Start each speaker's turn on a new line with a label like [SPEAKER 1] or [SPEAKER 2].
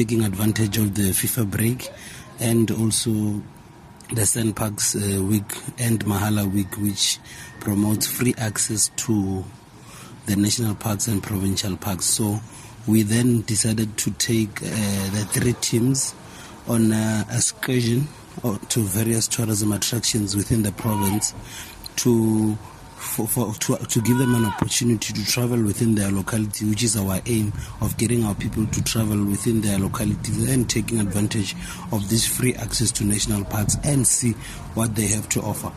[SPEAKER 1] taking advantage of the FIFA break and also the SANParks uh, Week and Mahala Week, which promotes free access to the national parks and provincial parks. So we then decided to take uh, the three teams on an excursion uh, to various tourism attractions within the province to for, for to, to give them an opportunity to travel within their locality, which is our aim of getting our people to travel within their localities and taking advantage of this free access to national parks and see what they have to offer.